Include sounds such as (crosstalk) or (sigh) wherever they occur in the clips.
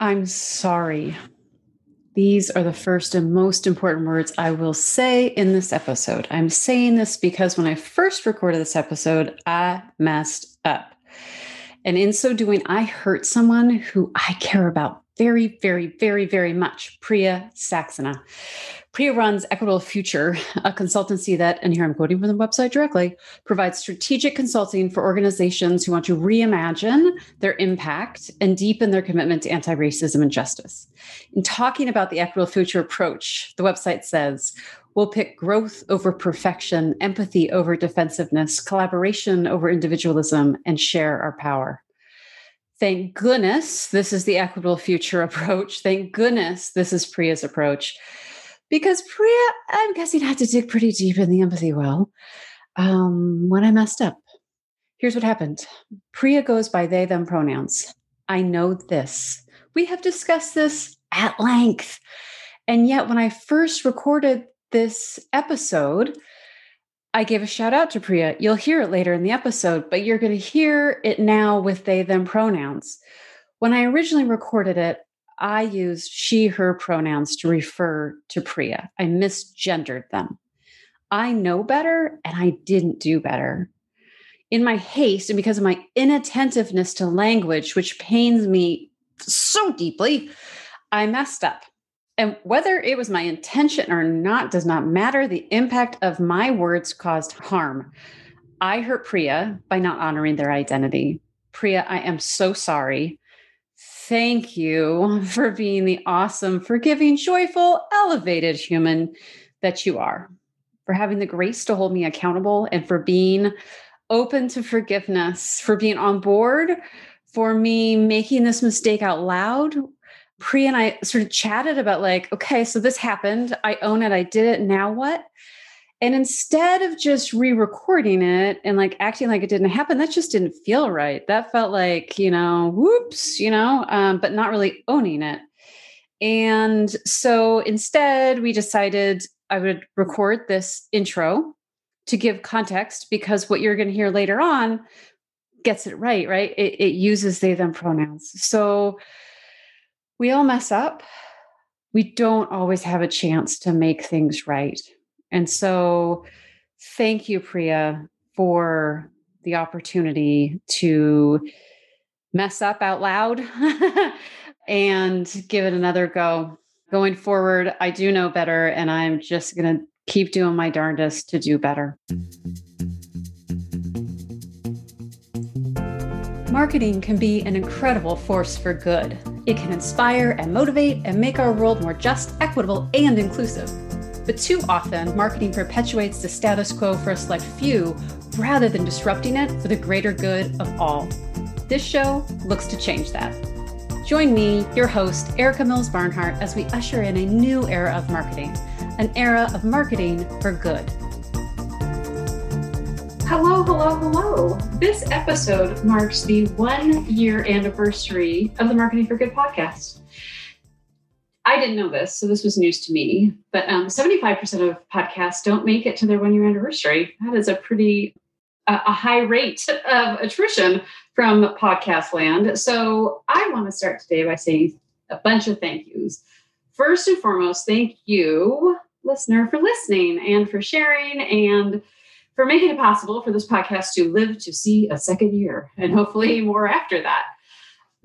I'm sorry. These are the first and most important words I will say in this episode. I'm saying this because when I first recorded this episode, I messed up. And in so doing, I hurt someone who I care about very, very, very, very much, Priya Saxena. Priya runs Equitable Future, a consultancy that, and here I'm quoting from the website directly, provides strategic consulting for organizations who want to reimagine their impact and deepen their commitment to anti racism and justice. In talking about the Equitable Future approach, the website says, We'll pick growth over perfection, empathy over defensiveness, collaboration over individualism, and share our power. Thank goodness this is the equitable future (laughs) approach. Thank goodness this is Priya's approach. Because Priya, I'm guessing, had to dig pretty deep in the empathy well um, when I messed up. Here's what happened Priya goes by they, them pronouns. I know this. We have discussed this at length. And yet, when I first recorded this episode, I gave a shout out to Priya. You'll hear it later in the episode, but you're going to hear it now with they, them pronouns. When I originally recorded it, I used she, her pronouns to refer to Priya. I misgendered them. I know better and I didn't do better. In my haste and because of my inattentiveness to language, which pains me so deeply, I messed up. And whether it was my intention or not does not matter. The impact of my words caused harm. I hurt Priya by not honoring their identity. Priya, I am so sorry. Thank you (laughs) for being the awesome, forgiving, joyful, elevated human that you are, for having the grace to hold me accountable, and for being open to forgiveness, for being on board, for me making this mistake out loud Pri and I sort of chatted about like, okay, so this happened. I own it. I did it. Now what? And instead of just re-recording it and like acting like it didn't happen, that just didn't feel right. That felt like, you know, whoops, you know, um, but not really owning it. And so instead, we decided I would record this intro to give context because what you're going to hear later on gets it right, right? It, it uses they, them pronouns. So we all mess up. We don't always have a chance to make things right. And so, thank you, Priya, for the opportunity to mess up out loud (laughs) and give it another go. Going forward, I do know better, and I'm just going to keep doing my darndest to do better. Marketing can be an incredible force for good. It can inspire and motivate and make our world more just, equitable, and inclusive. But too often, marketing perpetuates the status quo for a select few rather than disrupting it for the greater good of all. This show looks to change that. Join me, your host, Erica Mills Barnhart, as we usher in a new era of marketing, an era of marketing for good. Hello, hello, hello. This episode marks the one year anniversary of the Marketing for Good podcast. I didn't know this, so this was news to me, but um, 75% of podcasts don't make it to their one year anniversary. That is a pretty a high rate of attrition from podcast land. So I want to start today by saying a bunch of thank yous. First and foremost, thank you, listener, for listening and for sharing and for making it possible for this podcast to live to see a second year and hopefully more after that.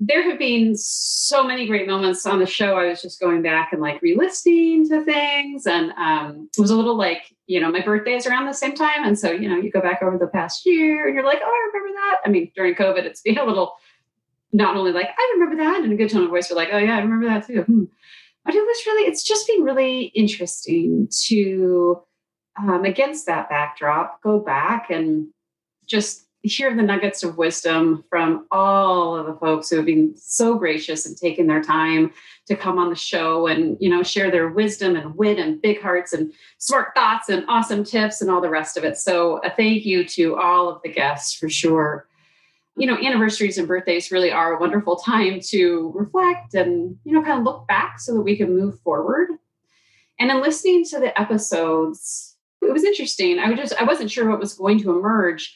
There have been so many great moments on the show. I was just going back and like re-listening to things, and um, it was a little like you know my birthday is around the same time, and so you know you go back over the past year and you're like, oh, I remember that. I mean, during COVID, it's been a little not only like I remember that in a good tone of voice, but like, oh yeah, I remember that too. Hmm. But it was really, it's just been really interesting to um, against that backdrop, go back and just hear the nuggets of wisdom from all of the folks who have been so gracious and taken their time to come on the show and you know share their wisdom and wit and big hearts and smart thoughts and awesome tips and all the rest of it. So a thank you to all of the guests for sure. You know anniversaries and birthdays really are a wonderful time to reflect and you know kind of look back so that we can move forward. And in listening to the episodes it was interesting. I was just I wasn't sure what was going to emerge,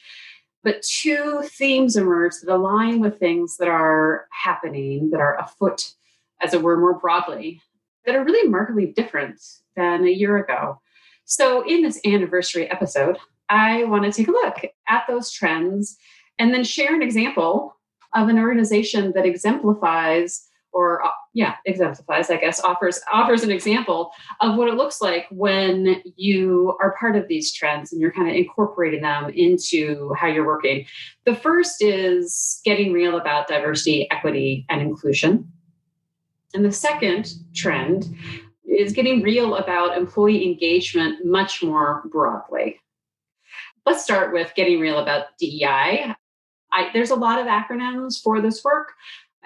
but two themes emerged that align with things that are happening, that are afoot as it were, more broadly, that are really markedly different than a year ago. So, in this anniversary episode, I want to take a look at those trends and then share an example of an organization that exemplifies or uh, yeah exemplifies i guess offers offers an example of what it looks like when you are part of these trends and you're kind of incorporating them into how you're working. The first is getting real about diversity equity and inclusion. And the second trend is getting real about employee engagement much more broadly. Let's start with getting real about dei I, there's a lot of acronyms for this work.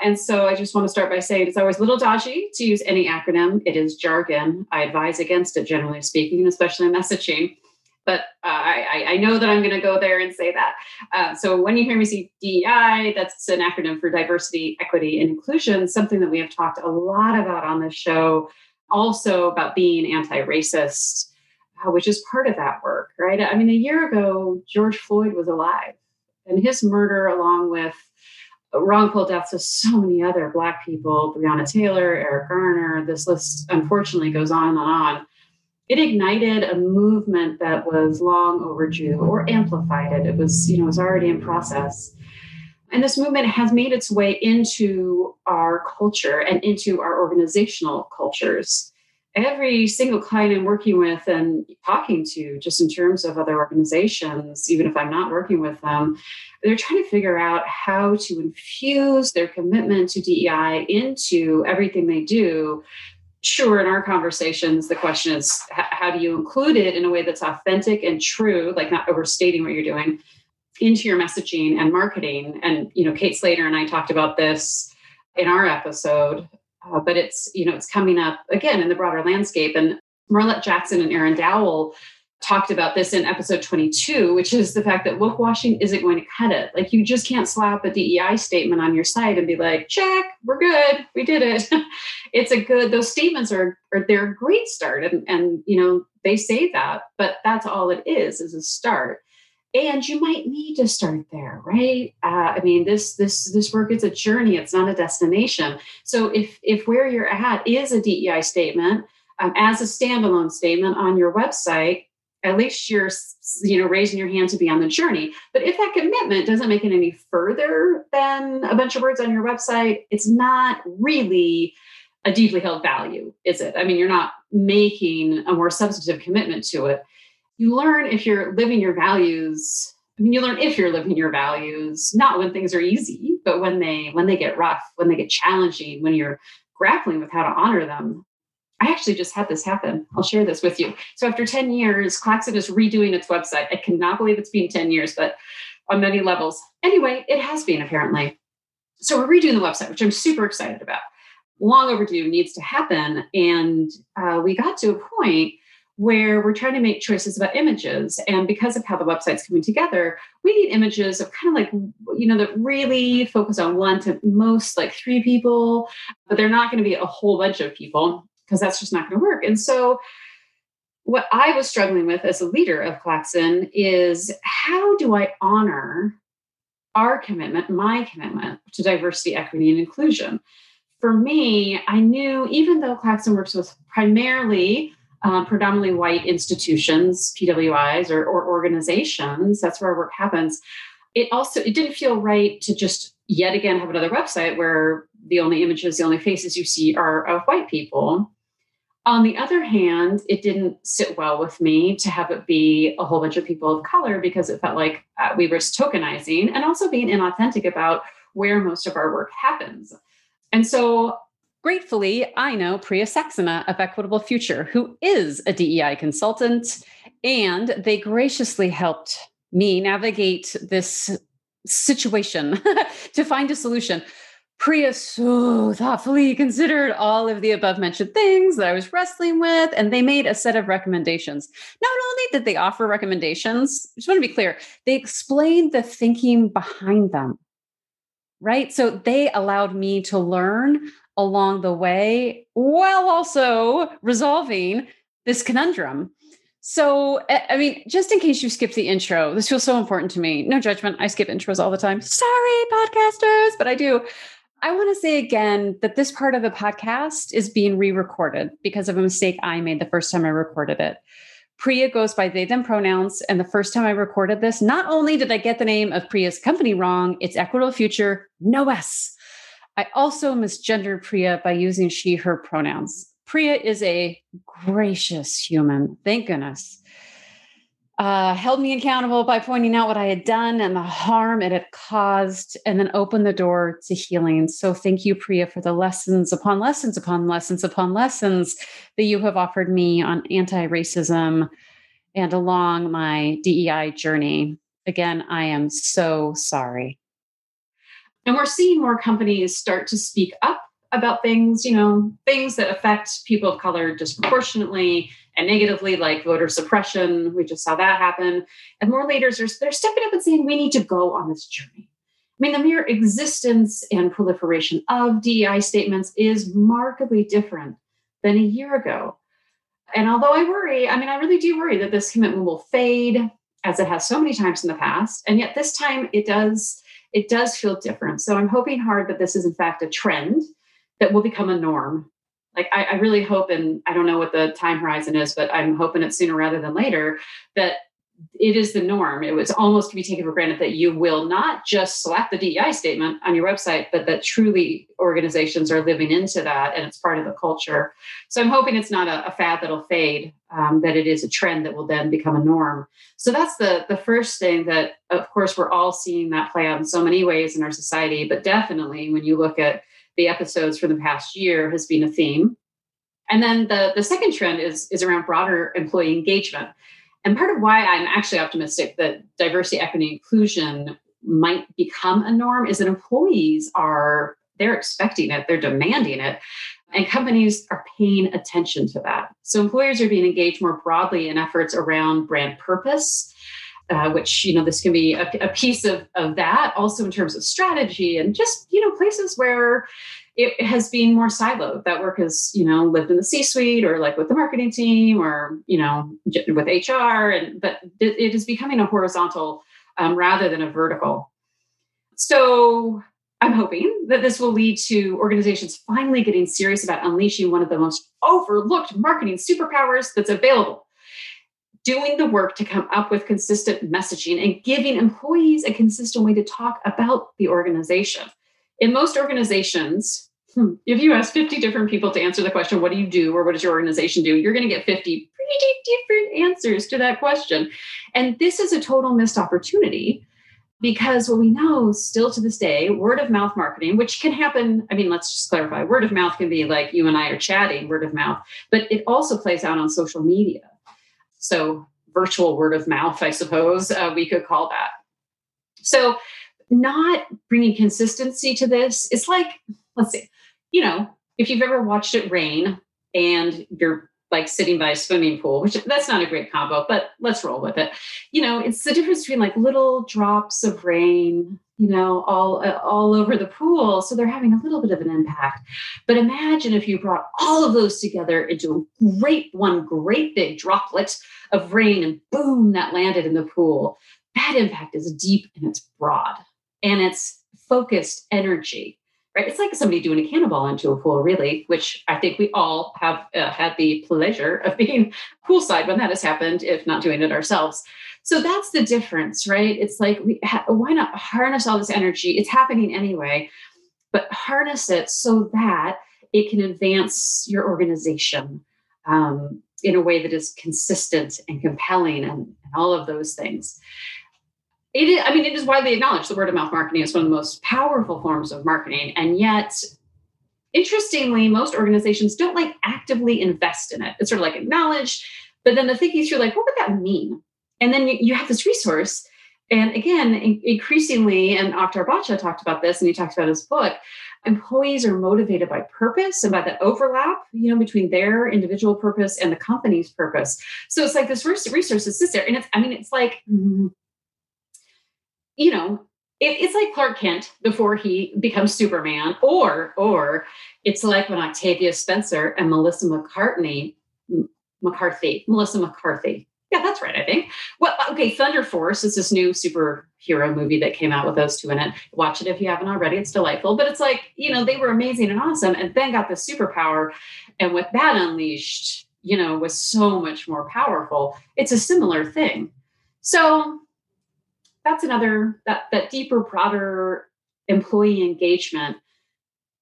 And so I just want to start by saying it's always a little dodgy to use any acronym. It is jargon. I advise against it, generally speaking, especially in (laughs) messaging. But uh, I, I, know that I'm going to go there and say that. Uh, so when you hear me say DEI, that's an acronym for diversity, equity, and inclusion, something that we have talked a lot about on this show. Also about being anti-racist, uh, which is part of that work, right? I mean, a year ago, George Floyd was alive, and his murder, along with wrongful deaths of so many other Black people, Breonna Taylor, Eric Garner, this list unfortunately goes on and on. It ignited a movement that was long overdue or amplified it. It was, you know, it was already in process. And this movement has made its way into our culture and into our organizational cultures. Every single client I'm working with and talking to, just in terms of other organizations, even if I'm not working with them, they're trying to figure out how to infuse their commitment to DEI into everything they do. Sure, in our conversations, the question is how do you include it in a way that's authentic and true, like not overstating what you're doing, into your messaging and marketing. And you know, Kate Slater and I talked about this in our episode, uh, but it's you know it's coming up again in the broader landscape. And Marlette Jackson and Aaron Dowell talked about this in episode 22, which is the fact that woke washing isn't going to cut it. Like you just can't slap a DEI statement on your site and be like, check, we're good, we did it. (laughs) it's a good, those statements are, are they're a great start. And, and, you know, they say that, but that's all it is, is a start. And you might need to start there, right? Uh, I mean, this this this work is a journey; it's not a destination. So, if if where you're at is a DEI statement, um, as a standalone statement on your website, at least you're you know raising your hand to be on the journey but if that commitment doesn't make it any further than a bunch of words on your website it's not really a deeply held value is it i mean you're not making a more substantive commitment to it you learn if you're living your values i mean you learn if you're living your values not when things are easy but when they when they get rough when they get challenging when you're grappling with how to honor them I actually just had this happen. I'll share this with you. So after 10 years, Claxon is redoing its website. I cannot believe it's been 10 years, but on many levels. Anyway, it has been apparently. So we're redoing the website, which I'm super excited about. Long overdue needs to happen. And uh, we got to a point where we're trying to make choices about images. And because of how the website's coming together, we need images of kind of like, you know, that really focus on one to most like three people, but they're not going to be a whole bunch of people because that's just not going to work. And so, what I was struggling with as a leader of Claxon is how do I honor our commitment, my commitment to diversity, equity, and inclusion? For me, I knew even though Claxon works with primarily um, predominantly white institutions, PWIs, or, or organizations, that's where our work happens. It also it didn't feel right to just yet again have another website where the only images, the only faces you see are of white people. On the other hand, it didn't sit well with me to have it be a whole bunch of people of color because it felt like uh, we were tokenizing and also being inauthentic about where most of our work happens. And so Gratefully, I know Priya Saxena of Equitable Future, who is a DEI consultant, and they graciously helped me navigate this situation (laughs) to find a solution. Priya so thoughtfully considered all of the above mentioned things that I was wrestling with, and they made a set of recommendations. Not only did they offer recommendations, I just want to be clear, they explained the thinking behind them, right? So they allowed me to learn along the way while also resolving this conundrum. So, eh, I mean, just in case you skipped the intro, this feels so important to me. No judgment. I skip intros all the time. Sorry, podcasters, but I do. I want to say again that this part of the podcast is being re recorded because of a mistake I made the first time I recorded it. Priya goes by they, them pronouns. And the first time I recorded this, not only did I get the name of Priya's company wrong, it's Equitable Future, no S. I also misgendered Priya by using she, her pronouns. Priya is a gracious human, thank goodness uh, held me accountable by pointing out what I had done and the harm it had caused, and then opened the door to healing. So, thank you, Priya, for the lessons upon lessons upon lessons upon lessons that you have offered me on anti racism and along my DEI journey. Again, I am so sorry. And we're seeing more companies start to speak up about things, you know, things that affect people of color disproportionately and negatively, like voter suppression. We just saw that happen. And more leaders are they're stepping up and saying we need to go on this journey. I mean, the mere existence and proliferation of DEI statements is markedly different than a year ago. And although I worry, I mean, I really do worry that this commitment will fade as it has so many times in the past. And yet this time it does, it does feel different. So I'm hoping hard that this is in fact a trend that will become a norm like I, I, really hope and i don't know what the time horizon is but i'm hoping it's sooner rather than later that it is the norm it was almost to be taken for granted that you will not just slap the dei statement on your website but that truly organizations are living into that and it's part of the culture so i'm hoping it's not a, a fad that'll fade um, that it is a trend that will then become a norm so that's the the first thing that of course we're all seeing that play out in so many ways in our society but definitely when you look at the episodes for the past year has been a theme. And then the, the second trend is, is around broader employee engagement. And part of why I'm actually optimistic that diversity, equity, inclusion might become a norm is that employees are they're expecting it, they're demanding it, and companies are paying attention to that. So employers are being engaged more broadly in efforts around brand purpose, uh, which you know this can be a, a, piece of, of that also in terms of strategy and just you know places where it has been more siloed. That work has you know lived in the c suite or like with the marketing team or you know with hr and but it is becoming a horizontal um, rather than a vertical. So i'm hoping that this will lead to organizations finally getting serious about unleashing one of the most overlooked marketing superpowers that's available. Doing the work to come up with consistent messaging and giving employees a consistent way to talk about the organization. In most organizations, hmm, if you ask 50 different people to answer the question, what do you do or what does your organization do? You're going to get 50 pretty different answers to that question. And this is a total missed opportunity because what we know still to this day, word of mouth marketing, which can happen, I mean, let's just clarify word of mouth can be like you and I are chatting, word of mouth, but it also plays out on social media. So, virtual word of mouth, I suppose uh, we could call that. So, not bringing consistency to this, it's like, let's see, you know, if you've ever watched it rain and you're like sitting by a swimming pool, which that's not a great combo, but let's roll with it. You know, it's the difference between like little drops of rain you know all uh, all over the pool so they're having a little bit of an impact. But imagine if you brought all of those together into a great one great big droplet of rain and boom that landed in the pool. That impact is deep and it's broad and it's focused energy right it's like somebody doing a cannonball into a pool really which i think we all have uh, had the pleasure of being (laughs) poolside when that has happened if not doing it ourselves so that's the difference, right? It's like, we ha- why not harness all this energy? It's happening anyway, but harness it so that it can advance your organization um, in a way that is consistent and compelling and, and all of those things. It is, I mean, it is widely acknowledged the word of mouth marketing is one of the most powerful forms of marketing. And yet, interestingly, most organizations don't like actively invest in it. It's sort of like acknowledged, but then the thinking through, like, what would that mean? And then you, you have this resource. And again, in, increasingly, and Akhtar Bacha talked about this, and he talked about his book. Employees are motivated by purpose and by the overlap, you know, between their individual purpose and the company's purpose. So it's like this resource that sits there, and it's, I mean, it's like, mm, you know, it, it's like Clark Kent before he becomes Superman, or or it's like when Octavia Spencer and Melissa McCartney, McCarthy, Melissa McCarthy Yeah, that's right. I think. Well, okay, Thunder Force is this new superhero movie that came out with those two in it. Watch it if you haven't already. It's delightful. But it's like, you know, they were amazing and awesome and then got the superpower. And what that unleashed, you know, was so much more powerful. It's a similar thing. So that's another that that deeper, broader employee engagement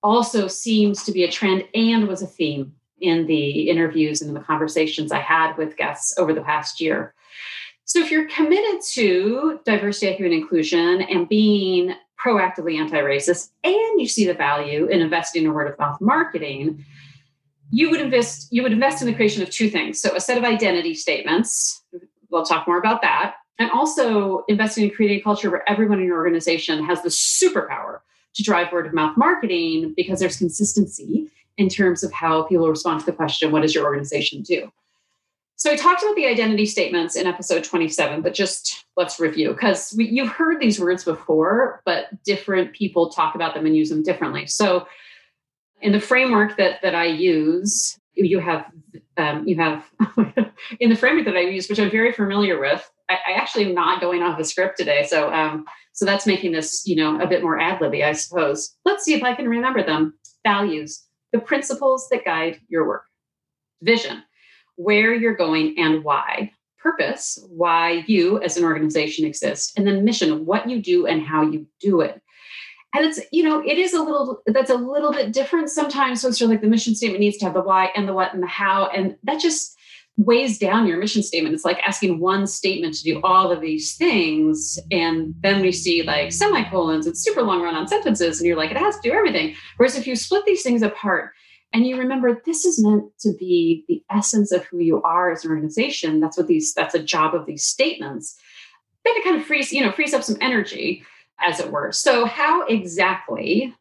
also seems to be a trend and was a theme in the interviews and in the conversations I had with guests over the past year. So, if you're committed to diversity, equity, and inclusion and being proactively anti racist, and you see the value in investing in word of mouth marketing, you would invest you would invest in the creation of two things so a set of identity statements we'll talk more about that and also investing in creating a culture where everyone in your organization has the superpower to drive word of mouth marketing because there's consistency in terms of how people respond to the question, what does your organization do? So I talked about the identity statements in episode 27, but just let's review because you've heard these words before, but different people talk about them and use them differently. So in the framework that that I use, you have um, you have (laughs) in the framework that I use, which I'm very familiar with. I, I actually am not going off the script today, so um, so that's making this you know a bit more ad libby, I suppose. Let's see if I can remember them. Values the principles that guide your work, vision, where you're going and why, purpose, why you as an organization exist, and then mission, what you do and how you do it. And it's, you know, it is a little, that's a little bit different sometimes. So it's sort of like the mission statement needs to have the why and the what and the how. And that just, weighs down your mission statement. It's like asking one statement to do all of these things. And then we see like semicolons and super long run on sentences, and you're like, it has to do everything. Whereas if you split these things apart and you remember this is meant to be the essence of who you are as an organization, that's what these, that's a job of these statements, then it kind of frees, you know, frees up some energy, as it were. So how exactly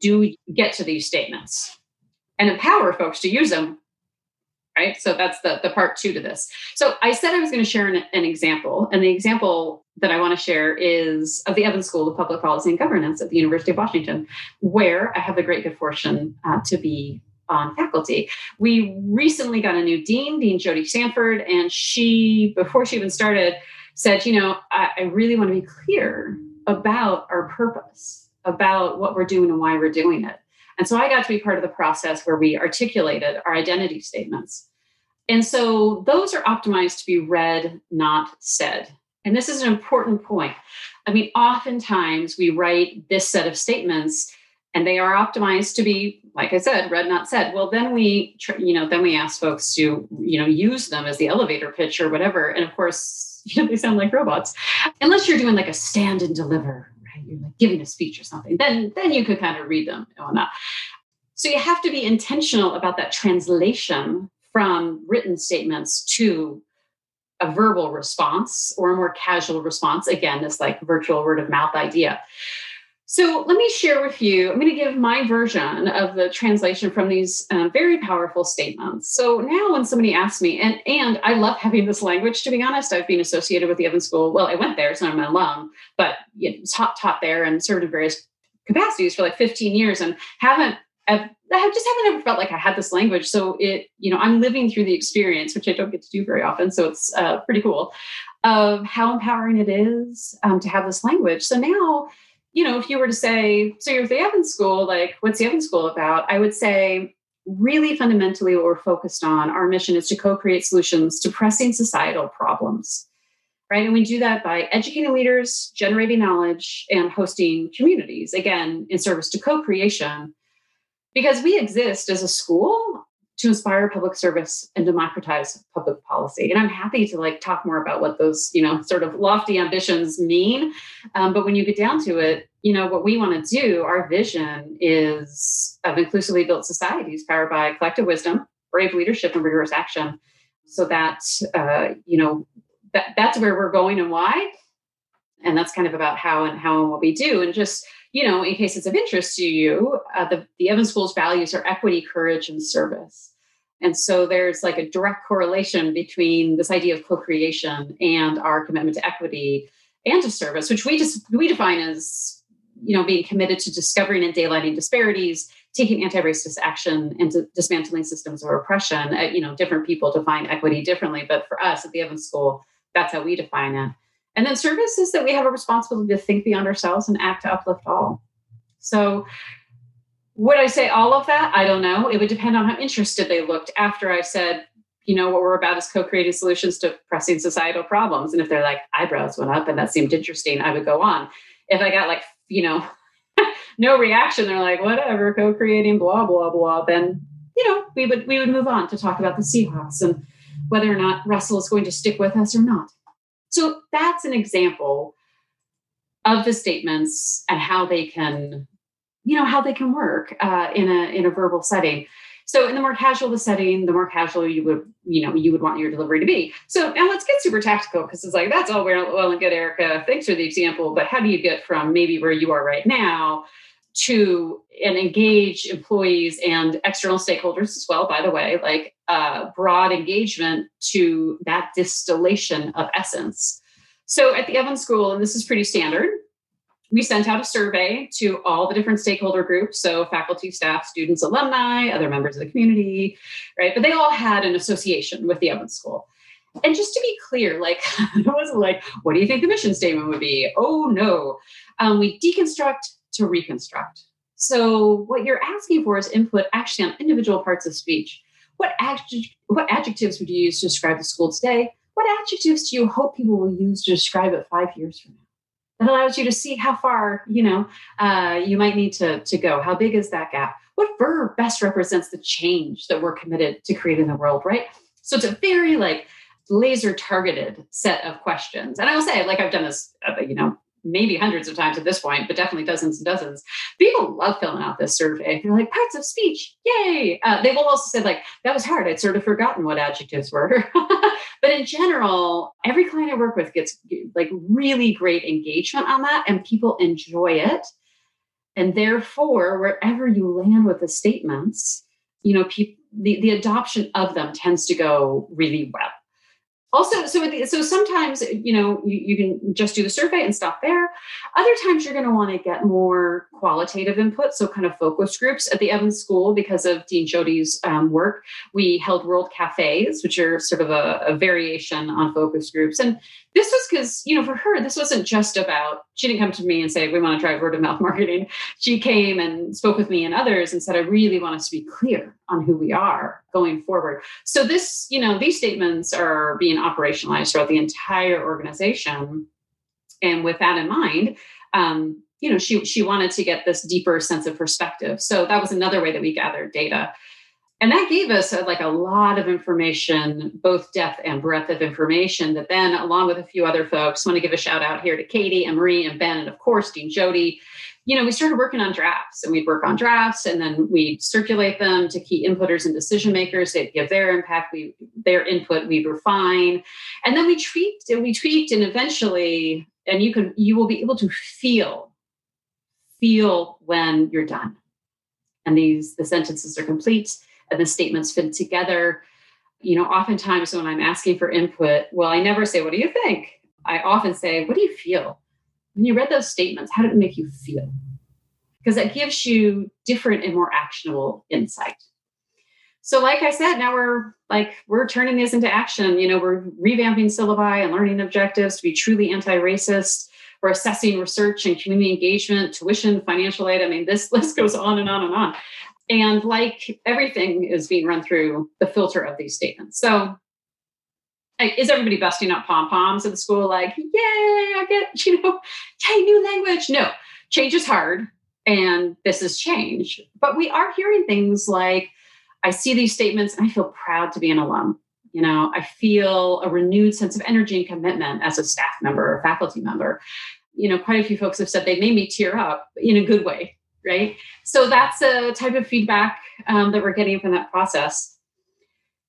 do we get to these statements? and empower folks to use them right? So that's the, the part two to this. So I said I was going to share an, an example, and the example that I want to share is of the Evans School of Public Policy and Governance at the University of Washington, where I have the great good fortune uh, to be on faculty. We recently got a new dean, Dean Jodi Sandfort, and she, before she even started, said, you know, I, I really want to be clear about our purpose, about what we're doing and why we're doing it. And so I got to be part of the process where we articulated our identity statements. And so those are optimized to be read, not said. And this is an important point. I mean, oftentimes we write this set of statements and they are optimized to be like i said read not said well then we you know then we ask folks to you know use them as the elevator pitch or whatever and of course you (laughs) know they sound like robots unless you're doing like a stand and deliver you're like giving a speech or something, then then you could kind of read them and whatnot. So you have to be intentional about that translation from written statements to a verbal response or a more casual response. Again, this like virtual word of mouth idea. So let me share with you, I'm going to give my version of the translation from these um, very powerful statements. So now when somebody asks me, and, and I love having this language, to be honest, I've been associated with the Evans School. Well, I went there, so I'm an alum, but you know, taught, taught there and served in various capacities for like 15 years and haven't, I've, I just haven't ever felt like I had this language. So it, you know, I'm living through the experience, which I don't get to do very often. So it's uh, pretty cool of how empowering it is um, to have this language. So now, you know, if you were to say, so you're the Evans School, like, what's the Evans School about? I would say, really fundamentally, what we're focused on, our mission is to co create solutions to pressing societal problems, right? And we do that by educating leaders, generating knowledge, and hosting communities, again, in service to co creation. Because we exist as a school to inspire public service and democratize public policy. And I'm happy to like talk more about what those, you know, sort of lofty ambitions mean. Um, but when you get down to it, you know, what we want to do, our vision is of inclusively built societies powered by collective wisdom, brave leadership, and rigorous action. So that, uh, you know, that, that's where we're going and why. And that's kind of about how and how and what we do. And just, you know, in case it's of interest to you, uh, the, the Evans School's values are equity, courage, and service. And so there's like a direct correlation between this idea of co-creation and our commitment to equity and to service, which we just we define as you know being committed to discovering and daylighting disparities, taking anti-racist action and dismantling systems of oppression. Uh, you know, different people define equity differently, but for us at the Evans School, that's how we define it. And then service is that we have a responsibility to think beyond ourselves and act to uplift all. So would I say all of that? I don't know. It would depend on how interested they looked after I said, you know, what we're about is co-creating solutions to pressing societal problems. And if they're like eyebrows went up and that seemed interesting, I would go on. If I got like, you know, (laughs) no reaction, they're like, whatever, co-creating, blah, blah, blah, then, you know, we would we would move on to talk about the Seahawks and whether or not Russell is going to stick with us or not. So that's an example of the statements and how they can, you know, how they can work uh, in a in a verbal setting. So in the more casual the setting, the more casual you would, you know, you would want your delivery to be. So now let's get super tactical because it's like that's all well and good, Erica. Thanks for the example, but how do you get from maybe where you are right now to and engage employees and external stakeholders as well? By the way, like uh, broad engagement to that distillation of essence. So at the Evans School, and this is pretty standard, we sent out a survey to all the different stakeholder groups so faculty staff students alumni other members of the community right but they all had an association with the evans school and just to be clear like (laughs) it wasn't like what do you think the mission statement would be oh no um, we deconstruct to reconstruct. So what you're asking for is input actually on individual parts of speech. What, what adjectives would you use to describe the school today? What adjectives do you hope people will use to describe it five years from now? That allows you to see how far you know uh, you might need to, to go. How big is that gap? What verb best represents the change that we're committed to creating in the world right? So it's a very like laser targeted set of questions. And i will say like i've done this uh, you know maybe hundreds of times at this point, but definitely dozens and dozens. People love filling out this survey. They're like, parts of speech, yay. Uh, they will also say, like, that was hard. I'd sort of forgotten what adjectives were. (laughs) but in general, every client I work with gets like really great engagement on that, and people enjoy it. And therefore, wherever you land with the statements, you know, the, the adoption of them tends to go really well also so the, so sometimes you know you, you can just do the survey and stop there. Other times you're going to want to get more qualitative input so kind of focus groups. At the evans school because of dean jodi's um, work we held world cafes which are sort of a, a variation on focus groups. And this was because you know for her this wasn't just about she didn't come to me and say we want to try word of mouth (laughs) marketing. She came and spoke with me and others and said i really want us to be clear on who we are going forward. So this you know these statements are being operationalized throughout the entire organization. And with that in mind um, you know she she wanted to get this deeper sense of perspective. So that was another way that we gathered data and that gave us uh, like a lot of information both depth and breadth of information that then along with a few other folks want to give a shout out here to katie and marie and ben and of course dean jodi. You know we started working on drafts and we'd work on drafts and then we'd circulate them to key inputters and decision makers. They'd give their impact we their input we'd refine. And then we tweaked and we tweaked and eventually and you can you will be able to feel feel when you're done. And these the sentences are complete the statements fit together. You know, oftentimes when I'm asking for input, well, I never say, What do you think? I often say, What do you feel? When you read those statements, how did it make you feel? Because that gives you different and more actionable insight. So, like I said, now we're like we're turning this into action. You know, we're revamping syllabi and learning objectives to be truly anti-racist. We're assessing research and community engagement, tuition, financial aid. I mean, this (laughs) list goes on and on and on. And like everything is being run through the filter of these statements. So is everybody busting up pom poms at the school? Like, yay, I get, (laughs) you know, hey, new language. No, change is hard and this is change. But we are hearing things like, I see these statements and I feel proud to be an alum. You know, I feel a renewed sense of energy and commitment as a staff member or faculty member. You know, quite a few folks have said they made me tear up in a good way right? So that's a type of feedback um, that we're getting from that process.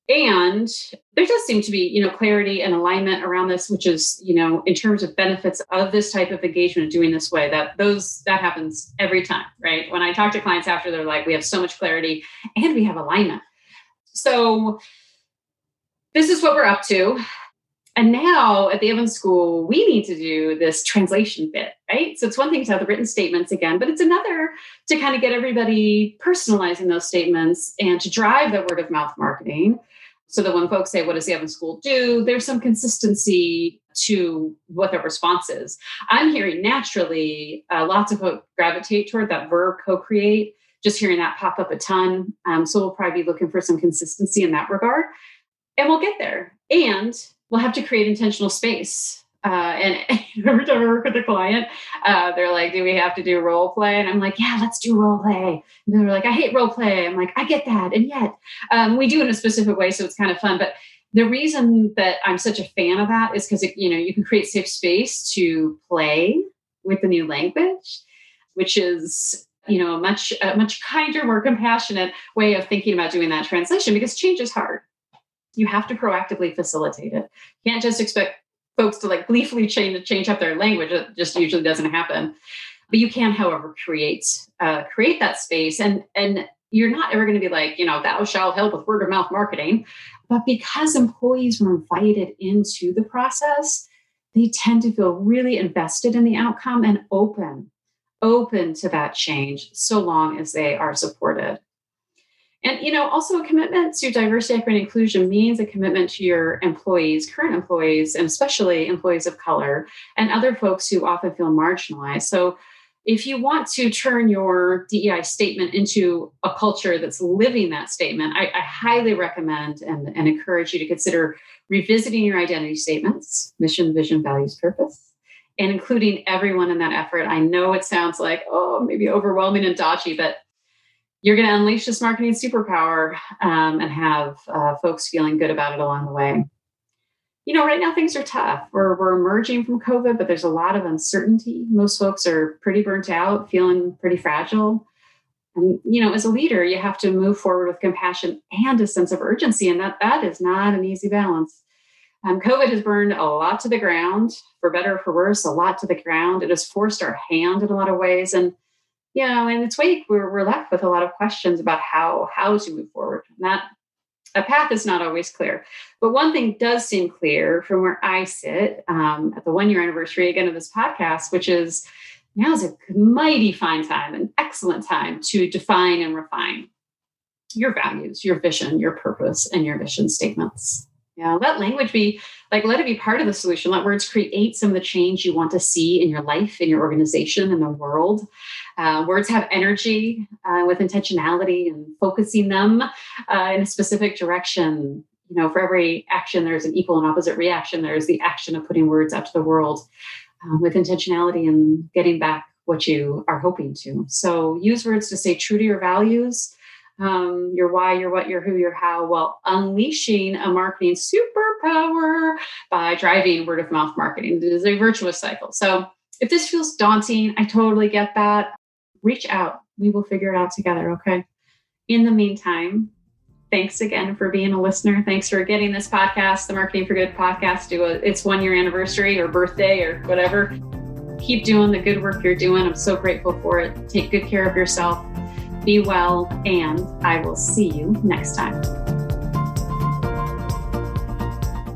And there does seem to be, you know, clarity and alignment around this, which is, you know, in terms of benefits of this type of engagement doing this way, that those that happens every time, right? When I talk to clients after, they're like, we have so much clarity and we have alignment. So this is what we're up to. And now at the Evans School, we need to do this translation bit right? So it's one thing to have the written statements again, but it's another to kind of get everybody personalizing those statements and to drive the word of mouth marketing. So that when folks say, What does the Evans School do? There's some consistency to what their response is. I'm hearing naturally uh, lots of folks gravitate toward that verb co create, just hearing that pop up a ton. Um, so we'll probably be looking for some consistency in that regard. And we'll get there. And we'll have to create intentional space uh, and (laughs) every time I work with a client, uh, they're like, "Do we have to do role play?" And I'm like, "Yeah, let's do role play." And they're like, "I hate role play." I'm like, "I get that," and yet um, we do in a specific way, so it's kind of fun. But the reason that I'm such a fan of that is because you know you can create safe space to play with the new language, which is you know a much a much kinder, more compassionate way of thinking about doing that translation because change is hard. You have to proactively facilitate it. You can't just expect folks to like gleefully change change up their language. It just usually doesn't happen. But you can, however, create uh, create that space, and and you're not ever going to be like, you know, thou shalt help with word of mouth marketing. But because employees were invited into the process, they tend to feel really invested in the outcome and open, open to that change, so long as they are supported. And you know, also a commitment to diversity, equity, and inclusion means a commitment to your employees, current employees, and especially employees of color and other folks who often feel marginalized. So if you want to turn your DEI statement into a culture that's living that statement, I, I highly recommend and, and encourage you to consider revisiting your identity statements, mission, vision, values, purpose, and including everyone in that effort. I know it sounds like, oh, maybe overwhelming and dodgy, but you're going to unleash this marketing superpower um, and have uh, folks feeling good about it along the way. You know, right now things are tough. We're, we're emerging from COVID, but there's a lot of uncertainty. Most folks are pretty burnt out, feeling pretty fragile. And, you know, as a leader, you have to move forward with compassion and a sense of urgency. And that, that is not an easy balance. Um, COVID has burned a lot to the ground, for better or for worse, a lot to the ground. It has forced our hand in a lot of ways. And you know, in its wake, we're, we're left with a lot of questions about how how to move forward. And that a path is not always clear. But one thing does seem clear from where I sit um, at the one year anniversary again of this podcast, which is now is a mighty fine time, an excellent time to define and refine your values, your vision, your purpose, and your mission statements. Yeah, let language be like, let it be part of the solution. Let words create some of the change you want to see in your life, in your organization, in the world. Uh, words have energy uh, with intentionality and focusing them uh, in a specific direction. You know, for every action, there's an equal and opposite reaction. There's the action of putting words out to the world uh, with intentionality and getting back what you are hoping to. So use words to stay true to your values um, your why, your what, your who, your how, while unleashing a marketing superpower by driving word of mouth marketing. It is a virtuous cycle. So if this feels daunting, I totally get that. Reach out. We will figure it out together. Okay. In the meantime, thanks again for being a listener. Thanks for getting this podcast, the Marketing for Good podcast, do its one year anniversary or birthday or whatever. Keep doing the good work you're doing. I'm so grateful for it. Take good care of yourself be well, and I will see you next time.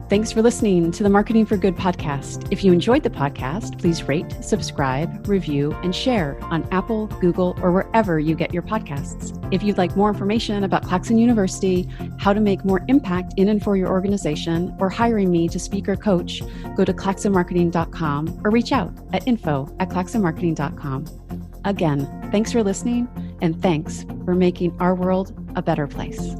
Thanks for listening to the Marketing for Good podcast. If you enjoyed the podcast, please rate, subscribe, review, and share on Apple, Google, or wherever you get your podcasts. If you'd like more information about Claxon University, how to make more impact in and for your organization, or hiring me to speak or coach, go to claxonmarketing.com or reach out at info at claxonmarketing.com. Again, thanks for listening and thanks for making our world a better place.